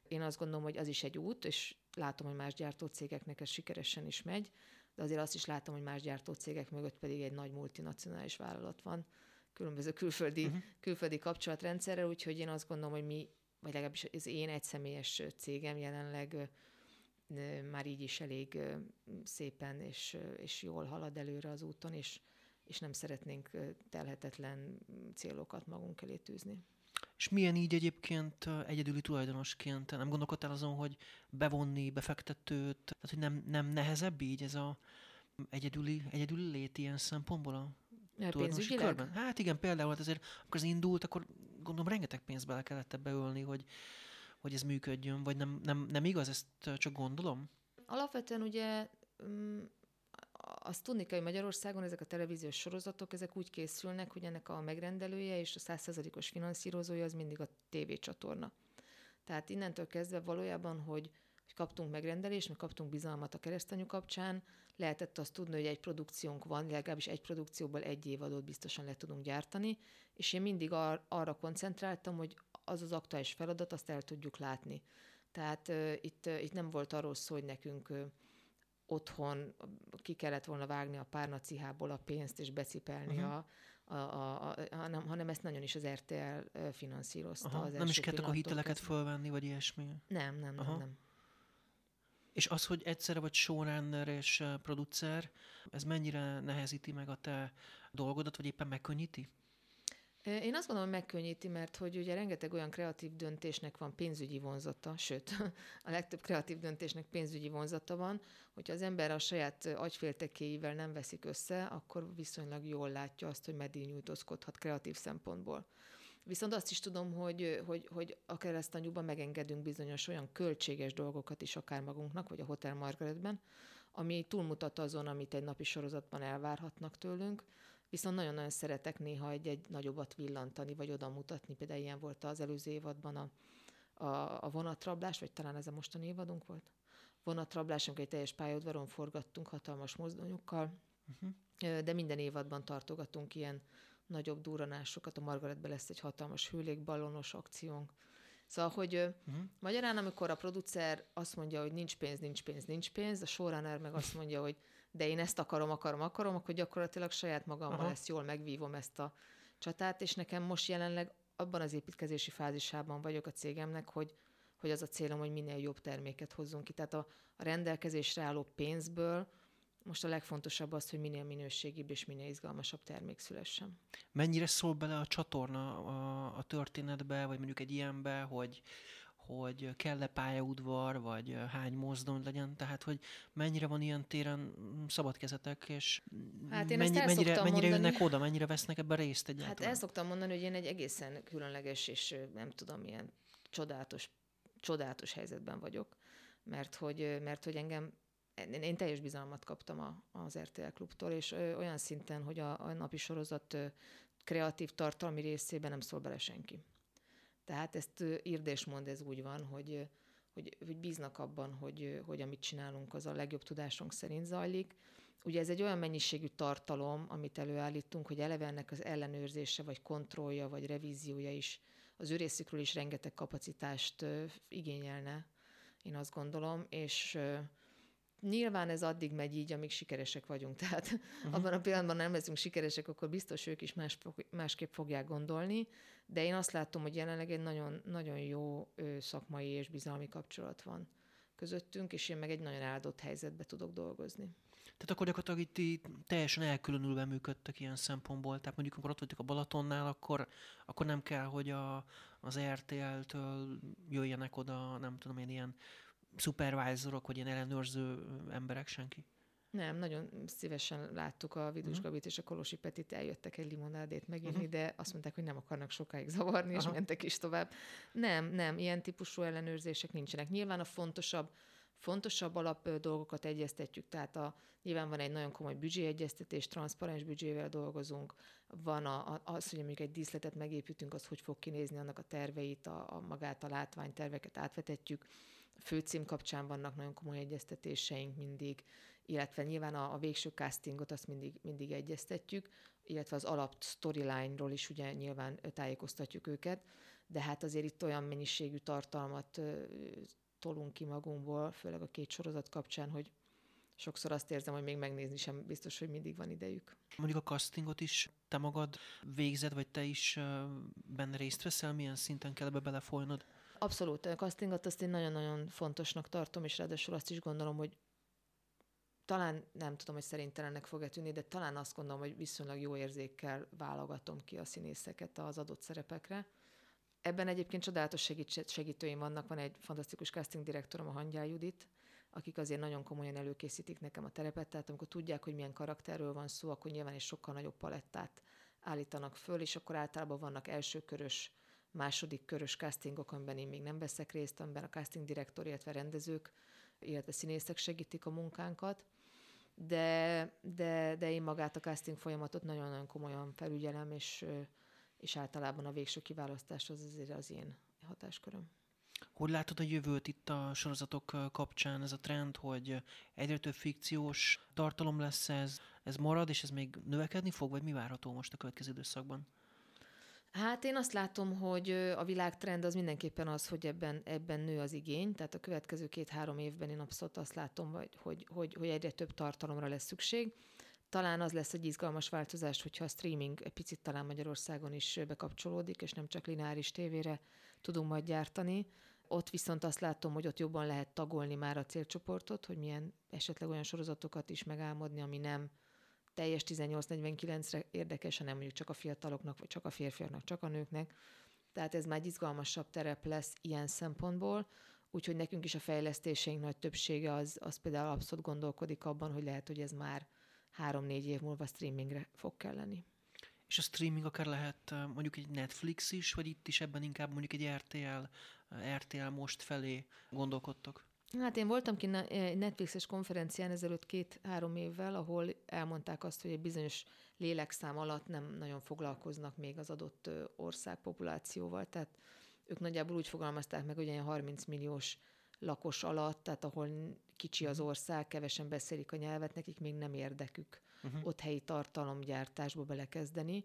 Én azt gondolom, hogy az is egy út, és látom, hogy más gyártócégeknek ez sikeresen is megy, de azért azt is látom, hogy más gyártócégek mögött pedig egy nagy multinacionális vállalat van, különböző külföldi, uh-huh. külföldi kapcsolatrendszerrel, úgyhogy én azt gondolom, hogy mi, vagy legalábbis az én egyszemélyes cégem jelenleg már így is elég szépen és, és jól halad előre az úton, és és nem szeretnénk telhetetlen célokat magunk elé tűzni. És milyen így egyébként egyedüli tulajdonosként? Nem gondolkodtál azon, hogy bevonni befektetőt, tehát hogy nem, nem nehezebb így ez a egyedüli, egyedüli lét ilyen szempontból a tulajdonosi körben? Hát igen, például hát azért, amikor az indult, akkor gondolom rengeteg pénzt bele kellett ebbe ölni, hogy, hogy ez működjön, vagy nem, nem, nem igaz, ezt csak gondolom? Alapvetően ugye mm, azt tudni kell, hogy Magyarországon ezek a televíziós sorozatok, ezek úgy készülnek, hogy ennek a megrendelője és a százszerzalékos finanszírozója az mindig a tévécsatorna. Tehát innentől kezdve valójában, hogy, hogy kaptunk megrendelést, meg kaptunk bizalmat a keresztanyú kapcsán, lehetett azt tudni, hogy egy produkciónk van, legalábbis egy produkcióból egy évadot biztosan le tudunk gyártani, és én mindig ar- arra koncentráltam, hogy az az aktuális feladat, azt el tudjuk látni. Tehát uh, itt, uh, itt nem volt arról szó, hogy nekünk uh, otthon ki kellett volna vágni a párnacihából a pénzt és becipelni uh-huh. a, a, a, a, hanem, hanem ezt nagyon is az RTL finanszírozta. Aha, az nem is kellett a hiteleket fölvenni, vagy ilyesmi? Nem, nem, Aha. nem, nem. És az, hogy egyszerre vagy showrunner és producer, ez mennyire nehezíti meg a te dolgodat, vagy éppen megkönnyíti? Én azt gondolom, hogy megkönnyíti, mert hogy ugye rengeteg olyan kreatív döntésnek van pénzügyi vonzata, sőt, *laughs* a legtöbb kreatív döntésnek pénzügyi vonzata van, hogyha az ember a saját agyféltekéivel nem veszik össze, akkor viszonylag jól látja azt, hogy meddig nyújtózkodhat kreatív szempontból. Viszont azt is tudom, hogy, hogy, hogy a keresztanyúban megengedünk bizonyos olyan költséges dolgokat is akár magunknak, vagy a Hotel Margaretben, ami túlmutat azon, amit egy napi sorozatban elvárhatnak tőlünk, Viszont nagyon-nagyon szeretek néha egy-egy nagyobbat villantani, vagy oda mutatni. Például ilyen volt az előző évadban a, a, a vonatrablás, vagy talán ez a mostani évadunk volt. Vonatrablás, amikor egy teljes pályaudvaron forgattunk hatalmas mozdonyokkal, uh-huh. de minden évadban tartogatunk ilyen nagyobb duranásokat. A Margaretben lesz egy hatalmas hőlékballonos akciónk. Szóval, hogy uh-huh. magyarán, amikor a producer azt mondja, hogy nincs pénz, nincs pénz, nincs pénz, a showrunner meg azt mondja, hogy de én ezt akarom, akarom, akarom, akkor gyakorlatilag saját magammal Aha. ezt jól megvívom ezt a csatát, és nekem most jelenleg abban az építkezési fázisában vagyok a cégemnek, hogy, hogy az a célom, hogy minél jobb terméket hozzunk ki. Tehát a, a rendelkezésre álló pénzből most a legfontosabb az, hogy minél minőségibb és minél izgalmasabb termék szülessen. Mennyire szól bele a csatorna a, a történetbe, vagy mondjuk egy ilyenbe, hogy, hogy kell-e pályaudvar, vagy hány mozdony legyen, tehát hogy mennyire van ilyen téren szabad kezetek, és hát én mennyi, mennyire, mennyire mondani, jönnek oda, mennyire vesznek ebbe részt Hát egyáltalán? el szoktam mondani, hogy én egy egészen különleges és nem tudom, ilyen csodálatos, csodálatos helyzetben vagyok, mert hogy, mert hogy engem én, teljes bizalmat kaptam a, az RTL klubtól, és olyan szinten, hogy a, a napi sorozat kreatív tartalmi részében nem szól bele senki. Tehát ezt írd és mond, ez úgy van, hogy, hogy, hogy bíznak abban, hogy, hogy amit csinálunk, az a legjobb tudásunk szerint zajlik. Ugye ez egy olyan mennyiségű tartalom, amit előállítunk, hogy eleve ennek az ellenőrzése, vagy kontrollja, vagy revíziója is az ő részükről is rengeteg kapacitást igényelne, én azt gondolom, és Nyilván ez addig megy így, amíg sikeresek vagyunk. *laughs* Tehát uh-huh. abban a pillanatban nem leszünk sikeresek, akkor biztos ők is más, másképp fogják gondolni. De én azt látom, hogy jelenleg egy nagyon, nagyon jó szakmai és bizalmi kapcsolat van közöttünk, és én meg egy nagyon áldott helyzetbe tudok dolgozni. Tehát akkor gyakorlatilag itt teljesen elkülönülve működtek ilyen szempontból. Tehát mondjuk, amikor ott vagytok a Balatonnál, akkor, akkor nem kell, hogy a, az RTL-től jöjjenek oda, nem tudom én, ilyen supervisorok, vagy ilyen ellenőrző emberek, senki? Nem, nagyon szívesen láttuk a Vidus uh-huh. Gabit és a Kolosi Petit, eljöttek egy limonádét meginni, uh-huh. de azt mondták, hogy nem akarnak sokáig zavarni, Aha. és mentek is tovább. Nem, nem, ilyen típusú ellenőrzések nincsenek. Nyilván a fontosabb, fontosabb alap dolgokat egyeztetjük, tehát a, nyilván van egy nagyon komoly büdzséegyeztetés, transzparens büdzsével dolgozunk, van a, a, az, hogy mondjuk egy díszletet megépítünk, az hogy fog kinézni, annak a terveit, a, a magát a látványterveket átvetetjük, főcím kapcsán vannak nagyon komoly egyeztetéseink mindig, illetve nyilván a, a végső castingot azt mindig, mindig egyeztetjük, illetve az alap storyline-ról is ugye nyilván tájékoztatjuk őket, de hát azért itt olyan mennyiségű tartalmat tolunk ki magunkból, főleg a két sorozat kapcsán, hogy sokszor azt érzem, hogy még megnézni sem biztos, hogy mindig van idejük. Mondjuk a castingot is te magad végzed, vagy te is benne részt veszel? Milyen szinten kell ebbe belefolynod? Abszolút. A castingot azt én nagyon-nagyon fontosnak tartom, és ráadásul azt is gondolom, hogy talán nem tudom, hogy szerintelennek fog-e tűnni, de talán azt gondolom, hogy viszonylag jó érzékkel válogatom ki a színészeket az adott szerepekre. Ebben egyébként csodálatos segít, segítőim vannak, van egy fantasztikus casting direktorom, a Hangyál Judit, akik azért nagyon komolyan előkészítik nekem a terepet, tehát amikor tudják, hogy milyen karakterről van szó, akkor nyilván egy sokkal nagyobb palettát állítanak föl, és akkor általában vannak elsőkörös, második körös castingok, amiben én még nem veszek részt, amiben a casting direktor, illetve rendezők, illetve színészek segítik a munkánkat de, de, de én magát a casting folyamatot nagyon-nagyon komolyan felügyelem, és, és általában a végső kiválasztás az azért az én hatásköröm. Hogy látod a jövőt itt a sorozatok kapcsán, ez a trend, hogy egyre több fikciós tartalom lesz ez, ez marad, és ez még növekedni fog, vagy mi várható most a következő időszakban? Hát én azt látom, hogy a világtrend az mindenképpen az, hogy ebben, ebben nő az igény, tehát a következő két-három évben én abszolút azt látom, hogy, hogy, hogy, hogy egyre több tartalomra lesz szükség. Talán az lesz egy izgalmas változás, hogyha a streaming egy picit talán Magyarországon is bekapcsolódik, és nem csak lineáris tévére tudunk majd gyártani. Ott viszont azt látom, hogy ott jobban lehet tagolni már a célcsoportot, hogy milyen esetleg olyan sorozatokat is megálmodni, ami nem teljes 18-49-re érdekes, hanem mondjuk csak a fiataloknak, vagy csak a férfiaknak, csak a nőknek. Tehát ez már egy izgalmasabb terep lesz ilyen szempontból, úgyhogy nekünk is a fejlesztéseink nagy többsége az, az például abszolút gondolkodik abban, hogy lehet, hogy ez már három-négy év múlva streamingre fog kelleni. És a streaming akár lehet mondjuk egy Netflix is, vagy itt is ebben inkább mondjuk egy RTL, RTL most felé gondolkodtok? Hát én voltam ki Netflixes konferencián ezelőtt két-három évvel, ahol elmondták azt, hogy egy bizonyos lélekszám alatt nem nagyon foglalkoznak még az adott ország populációval. Tehát ők nagyjából úgy fogalmazták meg, hogy ilyen 30 milliós lakos alatt, tehát ahol kicsi az mhm. ország, kevesen beszélik a nyelvet, nekik még nem érdekük uh-huh. ott helyi tartalomgyártásba belekezdeni.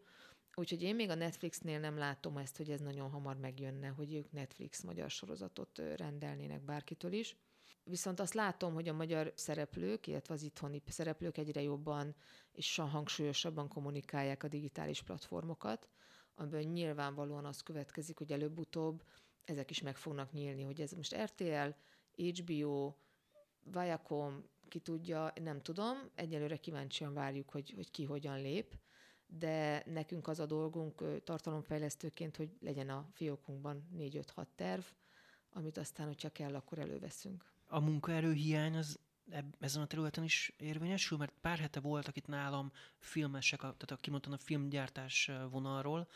Úgyhogy én még a Netflixnél nem látom ezt, hogy ez nagyon hamar megjönne, hogy ők Netflix magyar sorozatot rendelnének bárkitől is. Viszont azt látom, hogy a magyar szereplők, illetve az itthoni szereplők egyre jobban és hangsúlyosabban kommunikálják a digitális platformokat, amiből nyilvánvalóan az következik, hogy előbb-utóbb ezek is meg fognak nyílni, hogy ez most RTL, HBO, Viacom, ki tudja, nem tudom. Egyelőre kíváncsian várjuk, hogy, hogy ki hogyan lép, de nekünk az a dolgunk tartalomfejlesztőként, hogy legyen a fiókunkban 4-5-6 terv, amit aztán, hogyha kell, akkor előveszünk. A munkaerőhiány az ezen a területen is érvényesül, mert pár hete voltak itt nálam filmesek, tehát kimondtam a filmgyártás vonalról,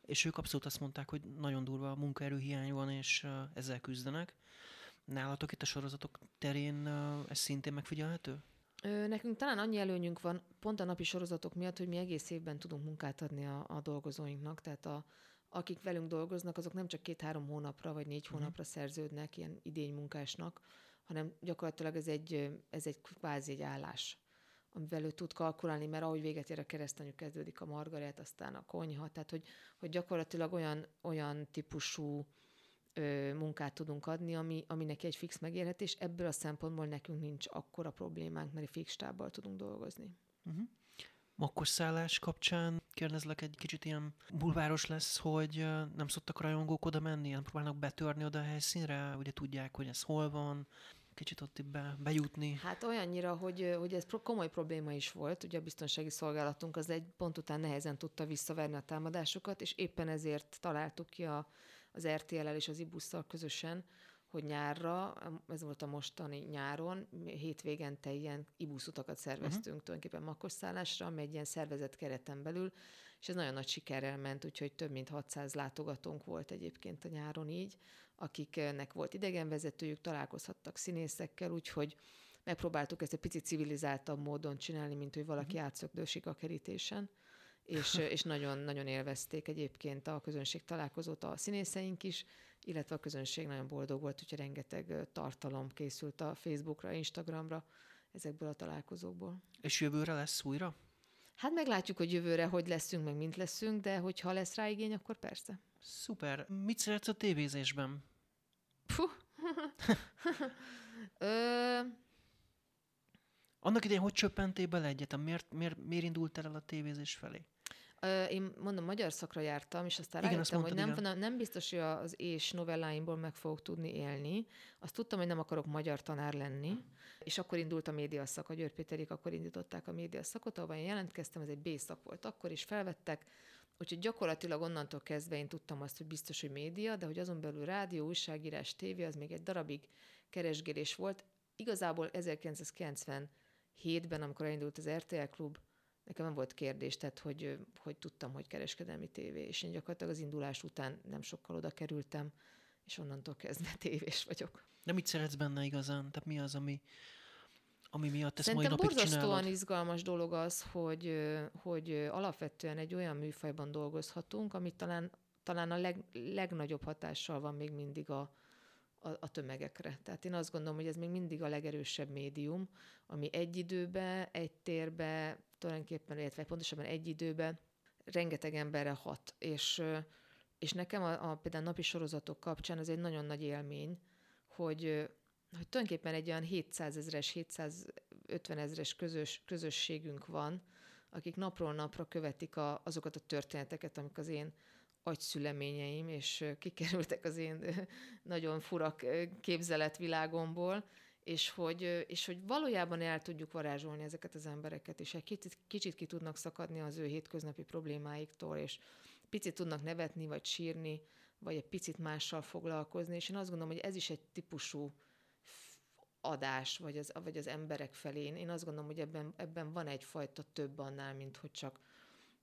és ők abszolút azt mondták, hogy nagyon durva a munkaerőhiány van, és ezzel küzdenek. Nálatok itt a sorozatok terén ez szintén megfigyelhető? Nekünk talán annyi előnyünk van pont a napi sorozatok miatt, hogy mi egész évben tudunk munkát adni a, a dolgozóinknak, tehát a, akik velünk dolgoznak, azok nem csak két-három hónapra vagy négy mhm. hónapra szerződnek ilyen idénymunkásnak, hanem gyakorlatilag ez egy, ez egy kvázi egy állás, amivel ő tud kalkulálni, mert ahogy véget ér a keresztanyú, kezdődik a margaret, aztán a konyha, tehát hogy, hogy gyakorlatilag olyan, olyan típusú ö, munkát tudunk adni, ami, ami neki egy fix megélhetés. Ebből a szempontból nekünk nincs akkora problémánk, mert fix stábbal tudunk dolgozni. Uh-huh. Makosszállás kapcsán kérdezlek, egy kicsit ilyen bulváros lesz, hogy nem szoktak rajongók oda menni, nem próbálnak betörni oda a helyszínre, ugye tudják, hogy ez hol van, kicsit ott be, bejutni? Hát olyannyira, hogy, hogy ez komoly probléma is volt. Ugye a biztonsági szolgálatunk az egy pont után nehezen tudta visszaverni a támadásokat, és éppen ezért találtuk ki a, az RTL-el és az IBUS-szal közösen, hogy nyárra, ez volt a mostani nyáron, hétvégente ilyen ibuszutakat szerveztünk uh-huh. tulajdonképpen makosszállásra, ami egy ilyen szervezett kereten belül, és ez nagyon nagy sikerrel ment, úgyhogy több mint 600 látogatónk volt egyébként a nyáron így, akiknek volt idegenvezetőjük, találkozhattak színészekkel, úgyhogy megpróbáltuk ezt egy picit civilizáltabb módon csinálni, mint hogy valaki uh-huh. átszökdősik a kerítésen *laughs* és, és nagyon, nagyon élvezték egyébként a közönség találkozót a színészeink is, illetve a közönség nagyon boldog volt, úgyhogy rengeteg tartalom készült a Facebookra, Instagramra ezekből a találkozókból. És jövőre lesz újra? Hát meglátjuk, hogy jövőre hogy leszünk, meg mint leszünk, de hogyha lesz rá igény, akkor persze. Szuper. Mit szeretsz a tévézésben? Puh. *laughs* Ö... Annak idején hogy csöppentél bele egyetem? Miért, miért, miért indultál el a tévézés felé? Én mondom, magyar szakra jártam, és aztán igen, rájöttem, mondtad, hogy nem, nem biztos, hogy az és novelláimból meg fogok tudni élni. Azt tudtam, hogy nem akarok magyar tanár lenni, és akkor indult a média szak. A György Péterik akkor indították a média szakot, ahol én jelentkeztem, ez egy B-szak volt akkor, is felvettek, Úgyhogy gyakorlatilag onnantól kezdve én tudtam azt, hogy biztos, hogy média, de hogy azon belül rádió, újságírás, tévé, az még egy darabig keresgélés volt. Igazából 1997-ben, amikor elindult az RTL klub, nekem nem volt kérdés, tehát hogy, hogy tudtam, hogy kereskedelmi tévé, és én gyakorlatilag az indulás után nem sokkal oda kerültem, és onnantól kezdve *laughs* tévés vagyok. De mit szeretsz benne igazán? Tehát mi az, ami, ami miatt ezt Szerintem mai napig borzasztóan csinálod? izgalmas dolog az, hogy, hogy alapvetően egy olyan műfajban dolgozhatunk, amit talán, talán a leg, legnagyobb hatással van még mindig a, a, a tömegekre. Tehát én azt gondolom, hogy ez még mindig a legerősebb médium, ami egy időbe, egy térbe, tulajdonképpen, illetve pontosabban egy időbe rengeteg emberre hat. És, és nekem a, a például napi sorozatok kapcsán ez egy nagyon nagy élmény, hogy, hogy tulajdonképpen egy olyan 700 ezeres, 750 ezeres közös, közösségünk van, akik napról napra követik a, azokat a történeteket, amik az én agyszüleményeim, és kikerültek az én nagyon furak képzeletvilágomból, és hogy, és hogy valójában el tudjuk varázsolni ezeket az embereket, és egy kicsit, kicsit ki tudnak szakadni az ő hétköznapi problémáiktól, és picit tudnak nevetni, vagy sírni, vagy egy picit mással foglalkozni, és én azt gondolom, hogy ez is egy típusú adás, vagy az, vagy az emberek felé. Én azt gondolom, hogy ebben, ebben van egyfajta több annál, mint hogy csak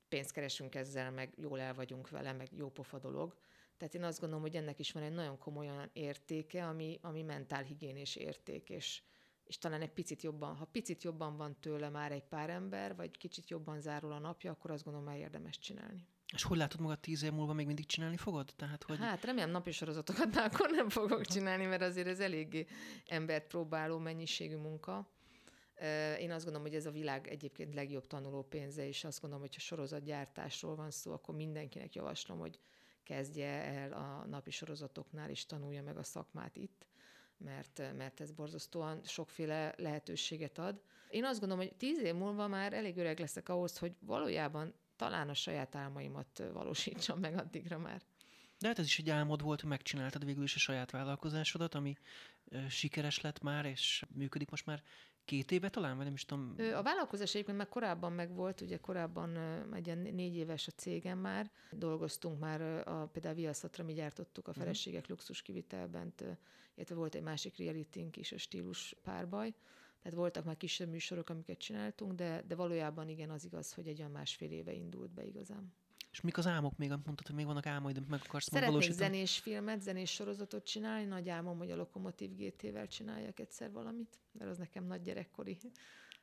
pénzt keresünk ezzel, meg jól el vagyunk vele, meg jó pofa dolog. Tehát én azt gondolom, hogy ennek is van egy nagyon komoly olyan értéke, ami, ami mentálhigiénés érték, és, és talán egy picit jobban, ha picit jobban van tőle már egy pár ember, vagy kicsit jobban zárul a napja, akkor azt gondolom, már érdemes csinálni. És hogy látod magad tíz év múlva még mindig csinálni fogod? Tehát, hogy... Hát remélem napi sorozatokat már akkor nem fogok csinálni, mert azért ez eléggé embert próbáló mennyiségű munka. Én azt gondolom, hogy ez a világ egyébként legjobb tanuló pénze, és azt gondolom, hogy ha sorozatgyártásról van szó, akkor mindenkinek javaslom, hogy kezdje el a napi sorozatoknál, és tanulja meg a szakmát itt, mert, mert ez borzasztóan sokféle lehetőséget ad. Én azt gondolom, hogy tíz év múlva már elég öreg leszek ahhoz, hogy valójában talán a saját álmaimat valósítsam meg addigra már. De hát ez is egy álmod volt, hogy megcsináltad végül is a saját vállalkozásodat, ami sikeres lett már, és működik most már két éve talán, vagy nem is tudom. A vállalkozás egyébként már korábban megvolt, ugye korábban egy négy éves a cégem már. Dolgoztunk már, a, például a Viaszatra mi gyártottuk a mhm. feleségek luxus kivitelben, illetve volt egy másik reality is, a stílus párbaj. Tehát voltak már kisebb műsorok, amiket csináltunk, de, de valójában igen, az igaz, hogy egy olyan másfél éve indult be igazán. És mik az álmok még, amit mondtad, hogy még vannak álmaid, amit meg akarsz Szeretnék valósítani? zenés filmet, zenés sorozatot csinálni. Nagy álmom, hogy a Lokomotív GT-vel csináljak egyszer valamit, mert az nekem nagy gyerekkori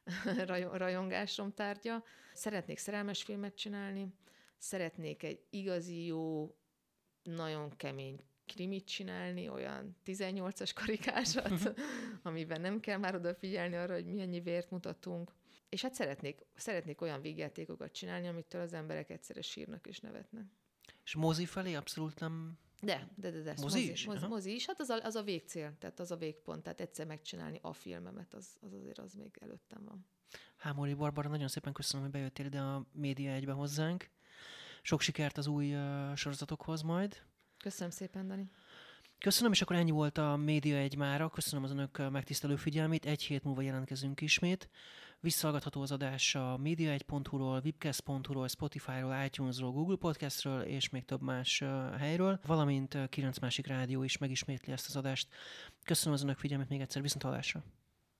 *laughs* rajongásom tárgya. Szeretnék szerelmes filmet csinálni, szeretnék egy igazi jó, nagyon kemény krimit csinálni, olyan 18-as karikásat, amiben nem kell már odafigyelni arra, hogy milyen vért mutatunk. És hát szeretnék, szeretnék olyan vígjátékokat csinálni, amitől az emberek egyszerre sírnak és nevetnek. És mozi felé abszolút nem... De, de, de, de. Mozi, mozi is? Mozi, mozi is, hát az a, az a végcél, tehát az a végpont, tehát egyszer megcsinálni a filmemet, az, az azért az még előttem van. Hámori Barbara, nagyon szépen köszönöm, hogy bejöttél ide a Média egybe hozzánk. Sok sikert az új uh, sorozatokhoz majd. Köszönöm szépen, Dani. Köszönöm, és akkor ennyi volt a Média egy mára. Köszönöm az önök megtisztelő figyelmét. Egy hét múlva jelentkezünk ismét. Visszahallgatható az adás a media1.hu-ról, webcast.hu-ról, Spotify-ról, iTunes-ról, Google Podcast-ről és még több más helyről, valamint kilenc másik rádió is megismétli ezt az adást. Köszönöm az önök figyelmét még egyszer, viszont!